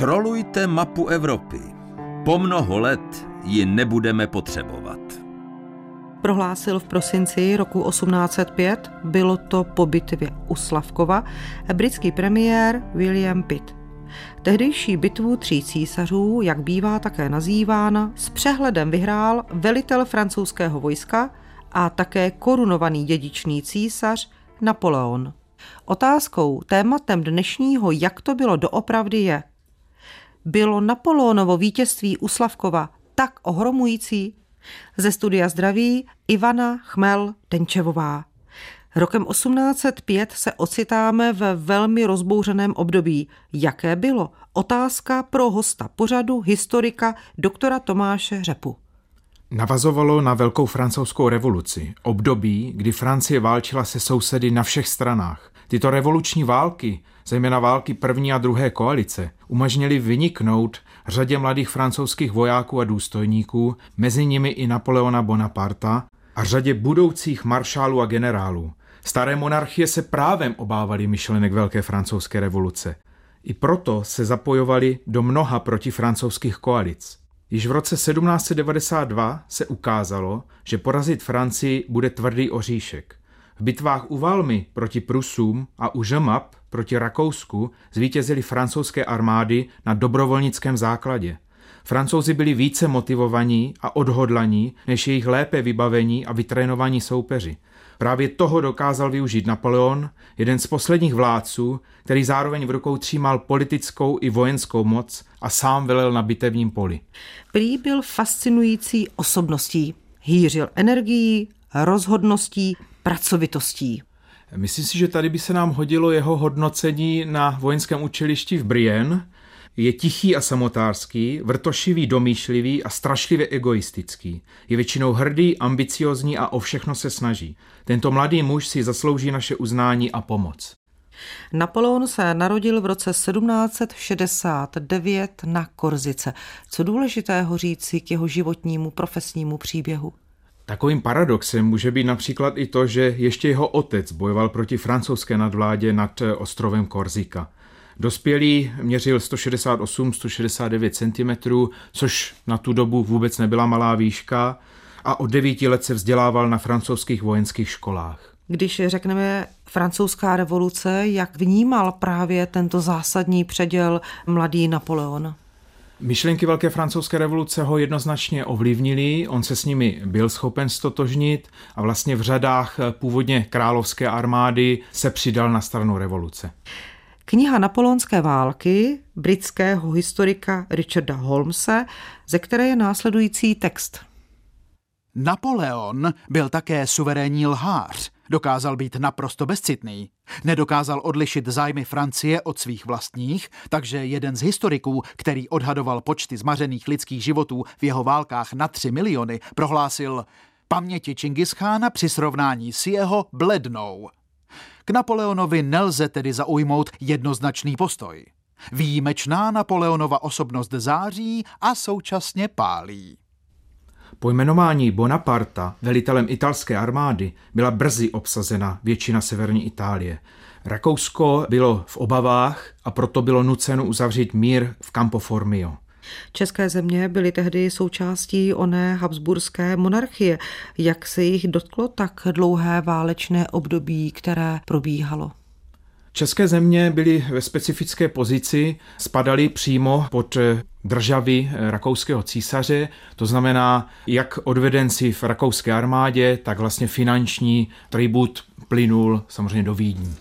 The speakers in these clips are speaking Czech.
Srolujte mapu Evropy. Po mnoho let ji nebudeme potřebovat. Prohlásil v prosinci roku 1805, bylo to po bitvě u Slavkova, britský premiér William Pitt. Tehdejší bitvu tří císařů, jak bývá také nazývána, s přehledem vyhrál velitel francouzského vojska a také korunovaný dědičný císař Napoleon. Otázkou, tématem dnešního Jak to bylo doopravdy je, bylo Napoleonovo vítězství u Slavkova tak ohromující? Ze studia zdraví Ivana Chmel Denčevová. Rokem 1805 se ocitáme ve velmi rozbouřeném období. Jaké bylo? Otázka pro hosta pořadu, historika doktora Tomáše Řepu. Navazovalo na Velkou francouzskou revoluci, období, kdy Francie válčila se sousedy na všech stranách. Tyto revoluční války, zejména války první a druhé koalice, umožnily vyniknout řadě mladých francouzských vojáků a důstojníků, mezi nimi i Napoleona Bonaparta, a řadě budoucích maršálů a generálů. Staré monarchie se právem obávaly myšlenek Velké francouzské revoluce. I proto se zapojovali do mnoha protifrancouzských koalic. Již v roce 1792 se ukázalo, že porazit Francii bude tvrdý oříšek. V bitvách u Valmy proti Prusům a u Žemap proti Rakousku zvítězily francouzské armády na dobrovolnickém základě. Francouzi byli více motivovaní a odhodlaní než jejich lépe vybavení a vytrénovaní soupeři. Právě toho dokázal využít Napoleon, jeden z posledních vládců, který zároveň v rukou třímal politickou i vojenskou moc a sám velel na bitevním poli. Prý byl fascinující osobností. Hýřil energií, rozhodností, pracovitostí. Myslím si, že tady by se nám hodilo jeho hodnocení na vojenském učilišti v Brienne. Je tichý a samotářský, vrtošivý, domýšlivý a strašlivě egoistický. Je většinou hrdý, ambiciozní a o všechno se snaží. Tento mladý muž si zaslouží naše uznání a pomoc. Napoleon se narodil v roce 1769 na Korzice. Co důležitého říci k jeho životnímu profesnímu příběhu? Takovým paradoxem může být například i to, že ještě jeho otec bojoval proti francouzské nadvládě nad eh, ostrovem Korzika. Dospělý měřil 168-169 cm, což na tu dobu vůbec nebyla malá výška a od devíti let se vzdělával na francouzských vojenských školách. Když řekneme francouzská revoluce, jak vnímal právě tento zásadní předěl mladý Napoleon? Myšlenky Velké francouzské revoluce ho jednoznačně ovlivnily, on se s nimi byl schopen stotožnit a vlastně v řadách původně královské armády se přidal na stranu revoluce. Kniha Napoleonské války britského historika Richarda Holmese, ze které je následující text. Napoleon byl také suverénní lhář, Dokázal být naprosto bezcitný. Nedokázal odlišit zájmy Francie od svých vlastních, takže jeden z historiků, který odhadoval počty zmařených lidských životů v jeho válkách na 3 miliony, prohlásil paměti Čingischána při srovnání s jeho blednou. K Napoleonovi nelze tedy zaujmout jednoznačný postoj. Výjimečná Napoleonova osobnost září a současně pálí. Po jmenování Bonaparta velitelem italské armády byla brzy obsazena většina severní Itálie. Rakousko bylo v obavách a proto bylo nuceno uzavřít mír v Campo Formio. České země byly tehdy součástí oné habsburské monarchie. Jak se jich dotklo tak dlouhé válečné období, které probíhalo? České země byly ve specifické pozici, spadaly přímo pod državy rakouského císaře, to znamená jak odvedenci v rakouské armádě, tak vlastně finanční tribut plynul samozřejmě do Vídní.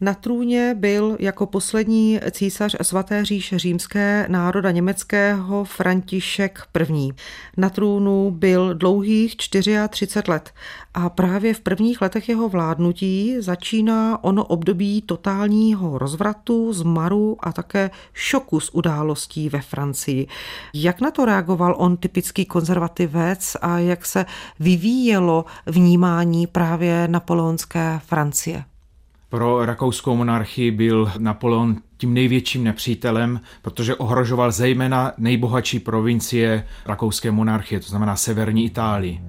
Na trůně byl jako poslední císař svaté říše římské národa německého František I. Na trůnu byl dlouhých 34 let a právě v prvních letech jeho vládnutí začíná ono období totálního rozvratu, zmaru a také šoku z událostí ve Francii. Jak na to reagoval on typický konzervativec a jak se vyvíjelo vnímání právě napoleonské Francie? Pro rakouskou monarchii byl Napoleon tím největším nepřítelem, protože ohrožoval zejména nejbohatší provincie rakouské monarchie, to znamená severní Itálii.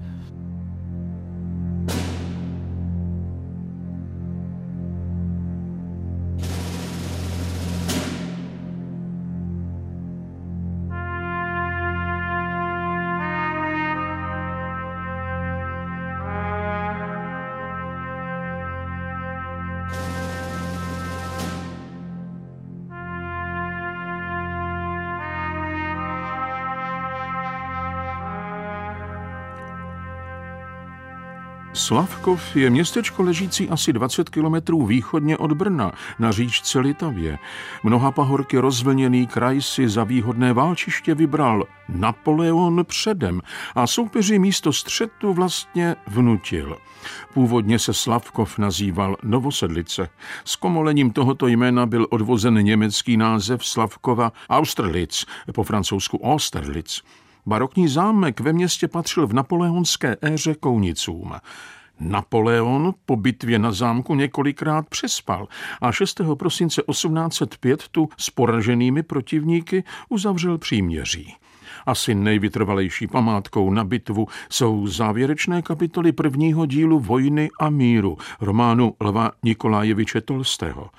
Slavkov je městečko ležící asi 20 kilometrů východně od Brna na říčce Litavě. Mnoha pahorky rozvlněný kraj si za výhodné válčiště vybral Napoleon předem a soupeři místo střetu vlastně vnutil. Původně se Slavkov nazýval Novosedlice. S komolením tohoto jména byl odvozen německý název Slavkova Austerlitz, po francouzsku Austerlitz. Barokní zámek ve městě patřil v napoleonské éře kounicům. Napoleon po bitvě na zámku několikrát přespal a 6. prosince 1805 tu s poraženými protivníky uzavřel příměří. Asi nejvytrvalejší památkou na bitvu jsou závěrečné kapitoly prvního dílu Vojny a míru románu Lva Nikolajeviče Tolstého.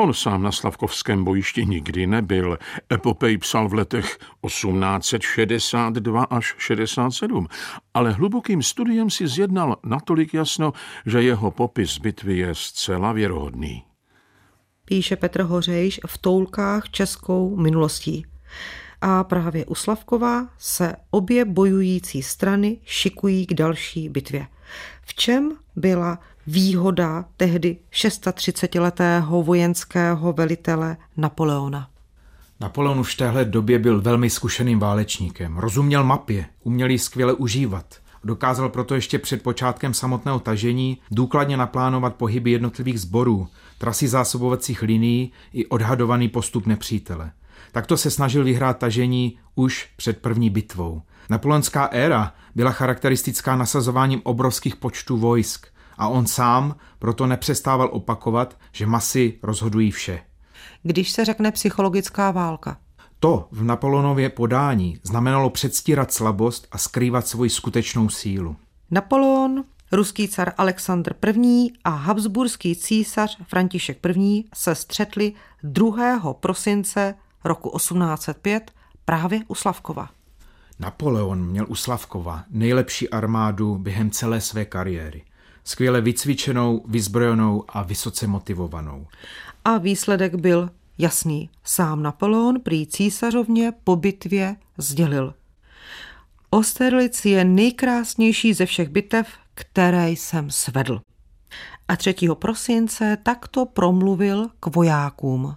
On sám na Slavkovském bojišti nikdy nebyl. Epopej psal v letech 1862 až 67, ale hlubokým studiem si zjednal natolik jasno, že jeho popis bitvy je zcela věrohodný. Píše Petr Hořejš v toulkách českou minulostí. A právě u Slavkova se obě bojující strany šikují k další bitvě. V čem byla výhoda tehdy 630-letého vojenského velitele Napoleona. Napoleon už v téhle době byl velmi zkušeným válečníkem. Rozuměl mapě, uměl ji skvěle užívat. Dokázal proto ještě před počátkem samotného tažení důkladně naplánovat pohyby jednotlivých sborů, trasy zásobovacích linií i odhadovaný postup nepřítele. Takto se snažil vyhrát tažení už před první bitvou. Napoleonská éra byla charakteristická nasazováním obrovských počtů vojsk – a on sám proto nepřestával opakovat, že masy rozhodují vše. Když se řekne psychologická válka. To v Napoleonově podání znamenalo předstírat slabost a skrývat svoji skutečnou sílu. Napoleon, ruský car Alexandr I. a habsburský císař František I. se střetli 2. prosince roku 1805 právě u Slavkova. Napoleon měl u Slavkova nejlepší armádu během celé své kariéry skvěle vycvičenou, vyzbrojenou a vysoce motivovanou. A výsledek byl jasný. Sám Napoleon prý císařovně po bitvě sdělil. Osterlic je nejkrásnější ze všech bitev, které jsem svedl. A 3. prosince takto promluvil k vojákům.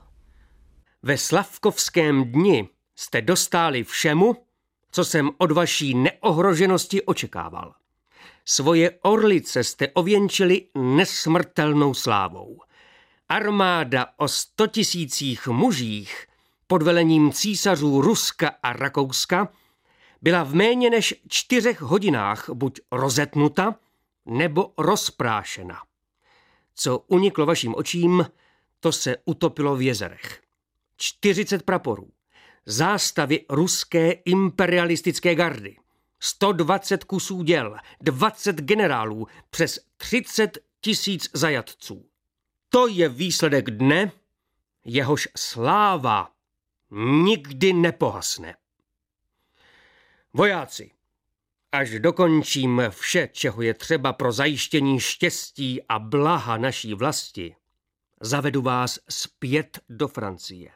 Ve Slavkovském dni jste dostali všemu, co jsem od vaší neohroženosti očekával. Svoje orlice jste ověnčili nesmrtelnou slávou. Armáda o sto tisících mužích pod velením císařů Ruska a Rakouska byla v méně než čtyřech hodinách buď rozetnuta nebo rozprášena. Co uniklo vašim očím, to se utopilo v jezerech. 40 praporů, zástavy ruské imperialistické gardy, 120 kusů děl, 20 generálů, přes 30 tisíc zajatců. To je výsledek dne, jehož sláva nikdy nepohasne. Vojáci, až dokončím vše, čeho je třeba pro zajištění štěstí a blaha naší vlasti, zavedu vás zpět do Francie.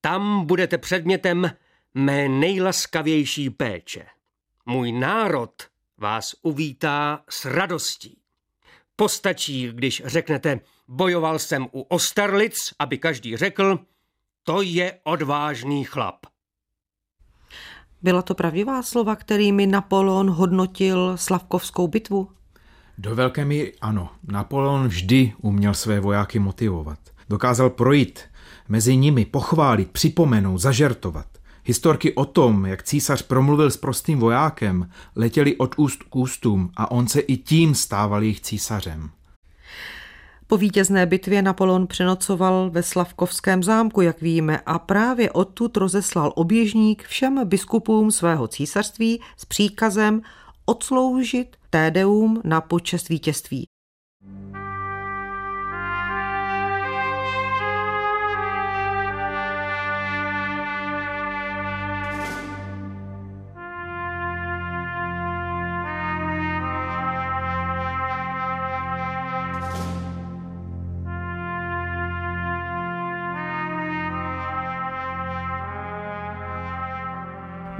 Tam budete předmětem mé nejlaskavější péče. Můj národ vás uvítá s radostí. Postačí, když řeknete, bojoval jsem u Osterlic, aby každý řekl, to je odvážný chlap. Byla to pravdivá slova, kterými Napoleon hodnotil Slavkovskou bitvu? Do velké míry ano. Napoleon vždy uměl své vojáky motivovat. Dokázal projít mezi nimi, pochválit, připomenout, zažertovat. Historky o tom, jak císař promluvil s prostým vojákem, letěly od úst k ústům a on se i tím stával jejich císařem. Po vítězné bitvě Napoleon přenocoval ve Slavkovském zámku, jak víme, a právě odtud rozeslal oběžník všem biskupům svého císařství s příkazem odsloužit tédeum na počest vítězství.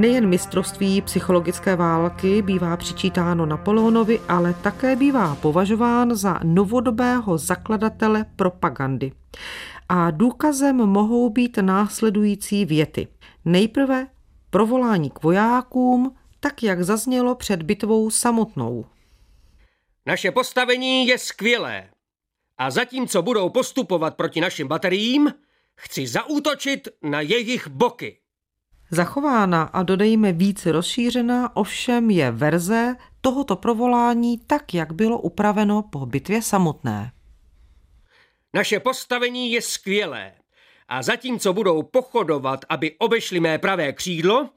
Nejen mistrovství psychologické války bývá přičítáno Napoleonovi, ale také bývá považován za novodobého zakladatele propagandy. A důkazem mohou být následující věty. Nejprve provolání k vojákům, tak jak zaznělo před bitvou samotnou. Naše postavení je skvělé. A zatímco budou postupovat proti našim bateriím, chci zaútočit na jejich boky. Zachována a dodejme víc rozšířená ovšem je verze tohoto provolání tak, jak bylo upraveno po bitvě samotné. Naše postavení je skvělé a zatímco budou pochodovat, aby obešli mé pravé křídlo,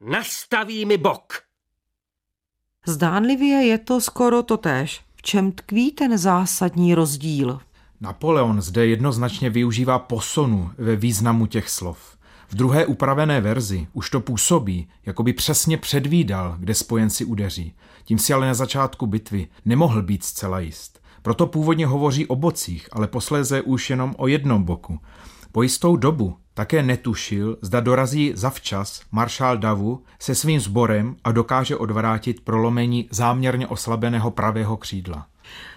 nastaví mi bok. Zdánlivě je to skoro totéž. V čem tkví ten zásadní rozdíl? Napoleon zde jednoznačně využívá posonu ve významu těch slov. V druhé upravené verzi už to působí, jako by přesně předvídal, kde spojenci udeří. Tím si ale na začátku bitvy nemohl být zcela jist. Proto původně hovoří o bocích, ale posléze už jenom o jednom boku. Po jistou dobu také netušil, zda dorazí zavčas maršál Davu se svým sborem a dokáže odvrátit prolomení záměrně oslabeného pravého křídla.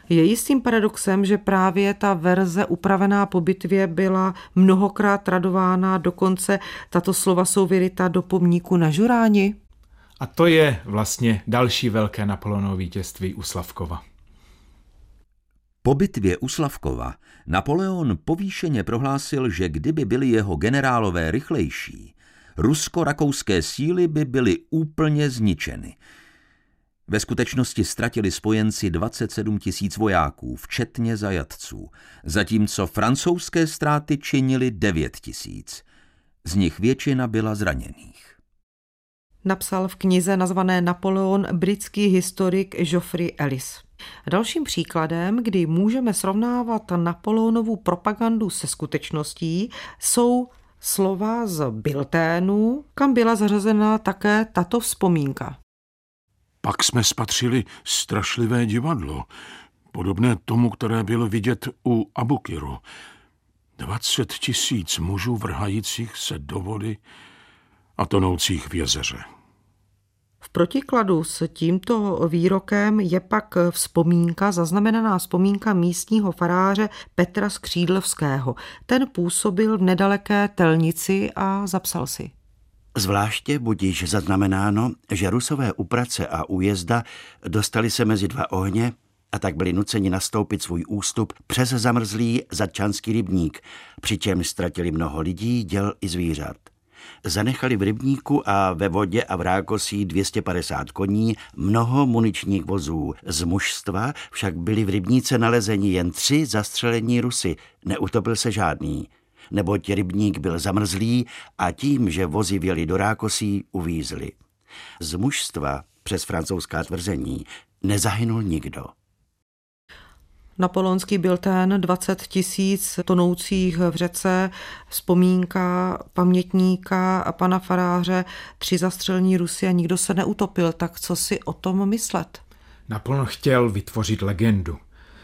Je jistým paradoxem, že právě ta verze upravená po bitvě byla mnohokrát tradována, dokonce tato slova jsou vyryta do pomníku na Žuráni. A to je vlastně další velké Napoleonovo vítězství u Slavkova. Po bitvě u Slavkova Napoleon povýšeně prohlásil, že kdyby byli jeho generálové rychlejší, rusko-rakouské síly by byly úplně zničeny. Ve skutečnosti ztratili spojenci 27 tisíc vojáků, včetně zajatců, zatímco francouzské ztráty činily 9 tisíc. Z nich většina byla zraněných. Napsal v knize nazvané Napoleon britský historik Geoffrey Ellis. Dalším příkladem, kdy můžeme srovnávat Napoleonovu propagandu se skutečností, jsou slova z Bilténu, kam byla zařazena také tato vzpomínka. Pak jsme spatřili strašlivé divadlo, podobné tomu, které bylo vidět u Abukiru. Dvacet tisíc mužů vrhajících se do vody a tonoucích v jezeře. V protikladu s tímto výrokem je pak vzpomínka, zaznamenaná vzpomínka místního faráře Petra Skřídlevského. Ten působil v nedaleké telnici a zapsal si. Zvláště budíš zaznamenáno, že rusové uprace a újezda dostali se mezi dva ohně a tak byli nuceni nastoupit svůj ústup přes zamrzlý zatčanský rybník, přičemž ztratili mnoho lidí, děl i zvířat. Zanechali v rybníku a ve vodě a v rákosí 250 koní, mnoho muničních vozů. Z mužstva však byli v rybníce nalezeni jen tři zastřelení Rusy, neutopil se žádný neboť rybník byl zamrzlý a tím, že vozy věli do rákosí, uvízli. Z mužstva přes francouzská tvrzení nezahynul nikdo. Napoleonský byl ten 20 tisíc tonoucích v řece, vzpomínka pamětníka a pana faráře, tři zastřelní Rusy a nikdo se neutopil. Tak co si o tom myslet? Napoleon chtěl vytvořit legendu.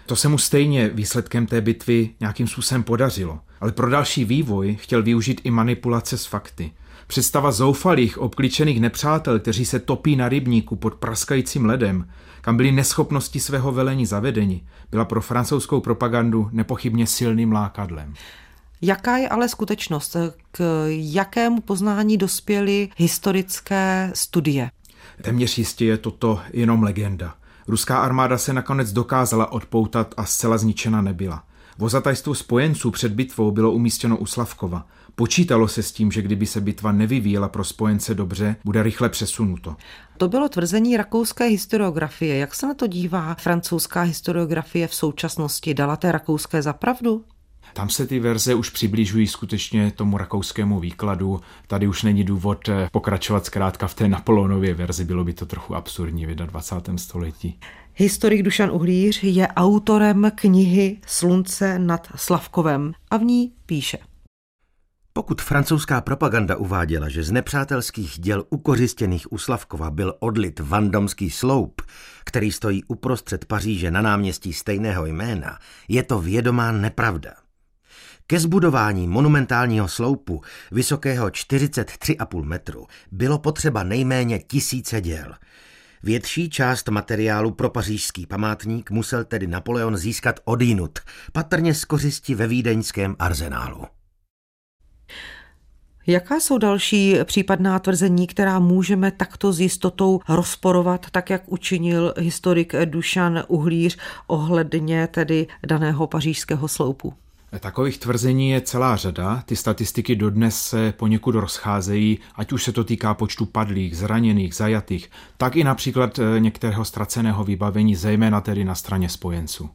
To se mu stejně výsledkem té bitvy nějakým způsobem podařilo. Ale pro další vývoj chtěl využít i manipulace s fakty. Představa zoufalých, obklíčených nepřátel, kteří se topí na rybníku pod praskajícím ledem, kam byly neschopnosti svého velení zavedeni, byla pro francouzskou propagandu nepochybně silným lákadlem. Jaká je ale skutečnost? K jakému poznání dospěly historické studie? Téměř jistě je toto jenom legenda. Ruská armáda se nakonec dokázala odpoutat a zcela zničena nebyla. Vozatajstvo spojenců před bitvou bylo umístěno u Slavkova. Počítalo se s tím, že kdyby se bitva nevyvíjela pro spojence dobře, bude rychle přesunuto. To bylo tvrzení rakouské historiografie. Jak se na to dívá francouzská historiografie v současnosti? Dala té rakouské zapravdu? Tam se ty verze už přibližují skutečně tomu rakouskému výkladu. Tady už není důvod eh, pokračovat zkrátka v té Napoleonově verzi, bylo by to trochu absurdní v 21. století. Historik Dušan Uhlíř je autorem knihy Slunce nad Slavkovem a v ní píše. Pokud francouzská propaganda uváděla, že z nepřátelských děl ukořistěných u Slavkova byl odlit Vandomský sloup, který stojí uprostřed Paříže na náměstí stejného jména, je to vědomá nepravda. Ke zbudování monumentálního sloupu vysokého 43,5 metru bylo potřeba nejméně tisíce děl. Větší část materiálu pro pařížský památník musel tedy Napoleon získat odinut, patrně z kořisti ve vídeňském arzenálu. Jaká jsou další případná tvrzení, která můžeme takto s jistotou rozporovat, tak jak učinil historik Dušan Uhlíř ohledně tedy daného pařížského sloupu? Takových tvrzení je celá řada. Ty statistiky dodnes se poněkud rozcházejí, ať už se to týká počtu padlých, zraněných, zajatých, tak i například eh, některého ztraceného vybavení, zejména tedy na straně spojenců.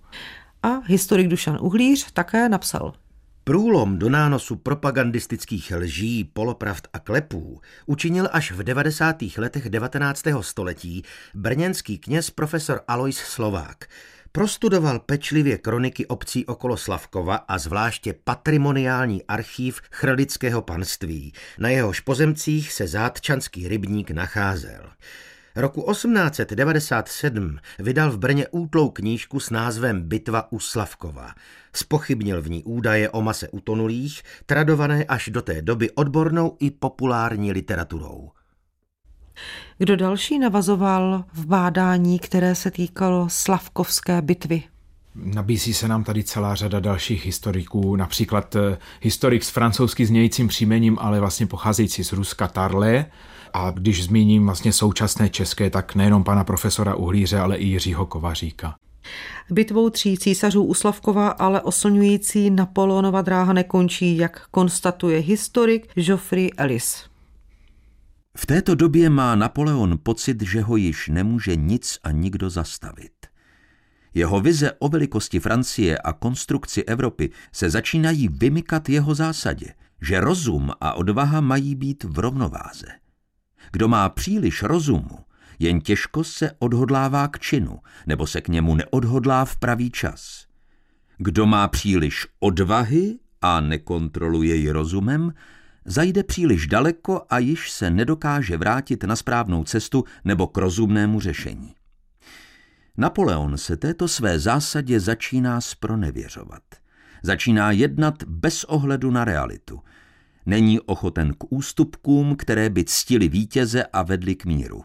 A historik Dušan Uhlíř také napsal. Průlom do nánosu propagandistických lží, polopravd a klepů učinil až v 90. letech 19. století brněnský kněz profesor Alois Slovák. Prostudoval pečlivě kroniky obcí okolo Slavkova a zvláště patrimoniální archív chrlického panství. Na jehož pozemcích se zátčanský rybník nacházel. Roku 1897 vydal v Brně útlou knížku s názvem Bitva u Slavkova. Spochybnil v ní údaje o mase utonulých, tradované až do té doby odbornou i populární literaturou. Kdo další navazoval v bádání, které se týkalo Slavkovské bitvy? Nabízí se nám tady celá řada dalších historiků, například eh, historik s francouzsky znějícím příjmením, ale vlastně pocházející z Ruska Tarle. A když zmíním vlastně současné české, tak nejenom pana profesora Uhlíře, ale i Jiřího Kovaříka. Bitvou tří císařů u Slavkova ale oslňující Napoleonova dráha nekončí, jak konstatuje historik Geoffrey Ellis. V této době má Napoleon pocit, že ho již nemůže nic a nikdo zastavit. Jeho vize o velikosti Francie a konstrukci Evropy se začínají vymykat jeho zásadě, že rozum a odvaha mají být v rovnováze. Kdo má příliš rozumu, jen těžko se odhodlává k činu, nebo se k němu neodhodlá v pravý čas. Kdo má příliš odvahy a nekontroluje ji rozumem, zajde příliš daleko a již se nedokáže vrátit na správnou cestu nebo k rozumnému řešení. Napoleon se této své zásadě začíná spronevěřovat. Začíná jednat bez ohledu na realitu. Není ochoten k ústupkům, které by ctili vítěze a vedli k míru.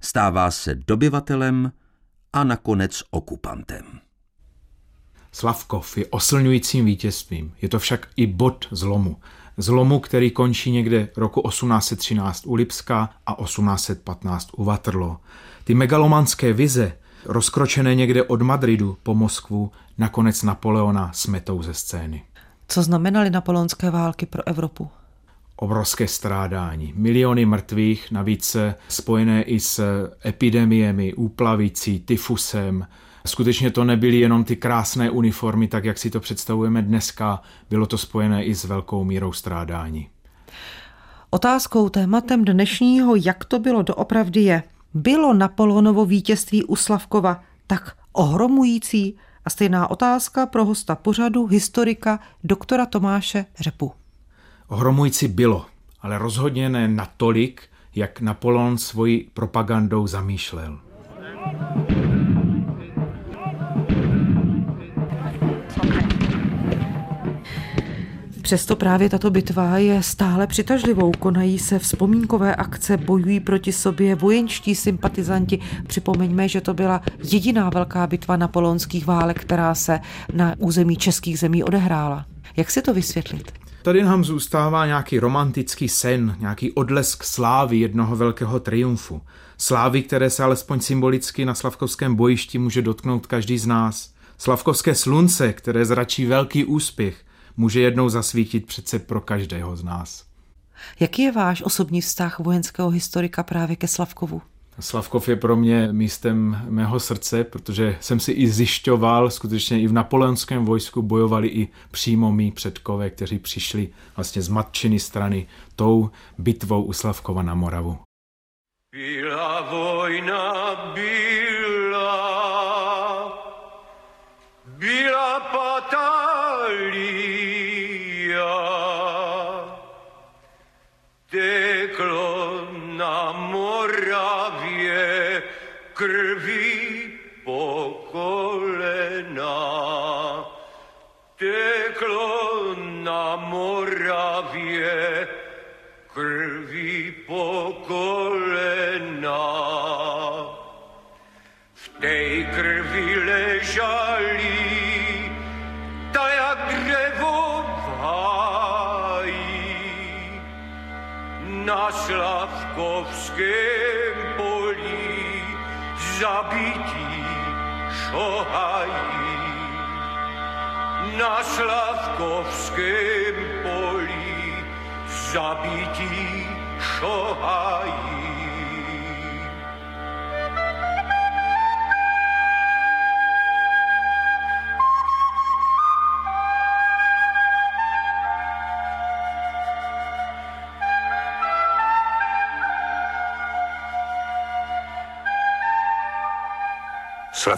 Stává se dobyvatelem a nakonec okupantem. Slavkov je oslňujícím vítězstvím. Je to však i bod zlomu zlomu, který končí někde roku 1813 u Lipska a 1815 u Waterloo. Ty megalomanské vize, rozkročené někde od Madridu po Moskvu, nakonec Napoleona smetou ze scény. Co znamenaly napoleonské války pro Evropu? Obrovské strádání, miliony mrtvých, navíc spojené i s epidemiemi, úplavicí, tyfusem, Skutečně to nebyly jenom ty krásné uniformy, tak jak si to představujeme dneska, bylo to spojené i s velkou mírou strádání. Otázkou tématem dnešního, jak to bylo doopravdy je, bylo Napoleonovo vítězství u Slavkova tak ohromující? A stejná otázka pro hosta pořadu, historika doktora Tomáše Řepu. Ohromující bylo, ale rozhodně ne natolik, jak Napoleon svoji propagandou zamýšlel. Přesto právě tato bitva je stále přitažlivou. Konají se vzpomínkové akce, bojují proti sobě vojenští sympatizanti. Připomeňme, že to byla jediná velká bitva napoleonských válek, která se na území českých zemí odehrála. Jak si to vysvětlit? Tady nám zůstává nějaký romantický sen, nějaký odlesk slávy jednoho velkého triumfu. Slávy, které se alespoň symbolicky na Slavkovském bojišti může dotknout každý z nás. Slavkovské slunce, které zračí velký úspěch, může jednou zasvítit přece pro každého z nás. Jaký je váš osobní vztah vojenského historika právě ke Slavkovu? Slavkov je pro mě místem mého srdce, protože jsem si i zjišťoval, skutečně i v napoleonském vojsku bojovali i přímo mý předkové, kteří přišli vlastně z matčiny strany tou bitvou u Slavkova na Moravu. Byla vojna, byla, byla ležali, ta jak drevo v háji. Na Slavkovském poli zabití šohají. Na Slavkovském poli zabití šohají.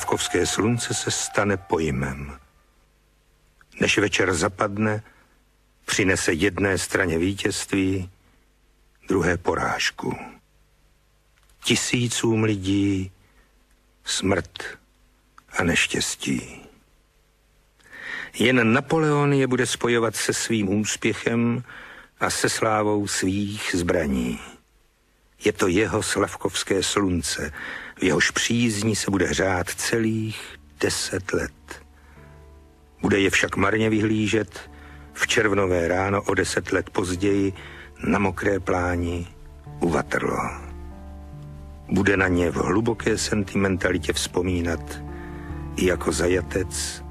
Slavkovské slunce se stane pojmem. Než večer zapadne, přinese jedné straně vítězství, druhé porážku. Tisícům lidí smrt a neštěstí. Jen Napoleon je bude spojovat se svým úspěchem a se slávou svých zbraní. Je to jeho slavkovské slunce, v jehož přízní se bude hřát celých deset let. Bude je však marně vyhlížet v červnové ráno o deset let později na mokré pláni u Waterloo. Bude na ně v hluboké sentimentalitě vzpomínat i jako zajatec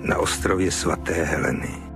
na ostrově svaté Heleny.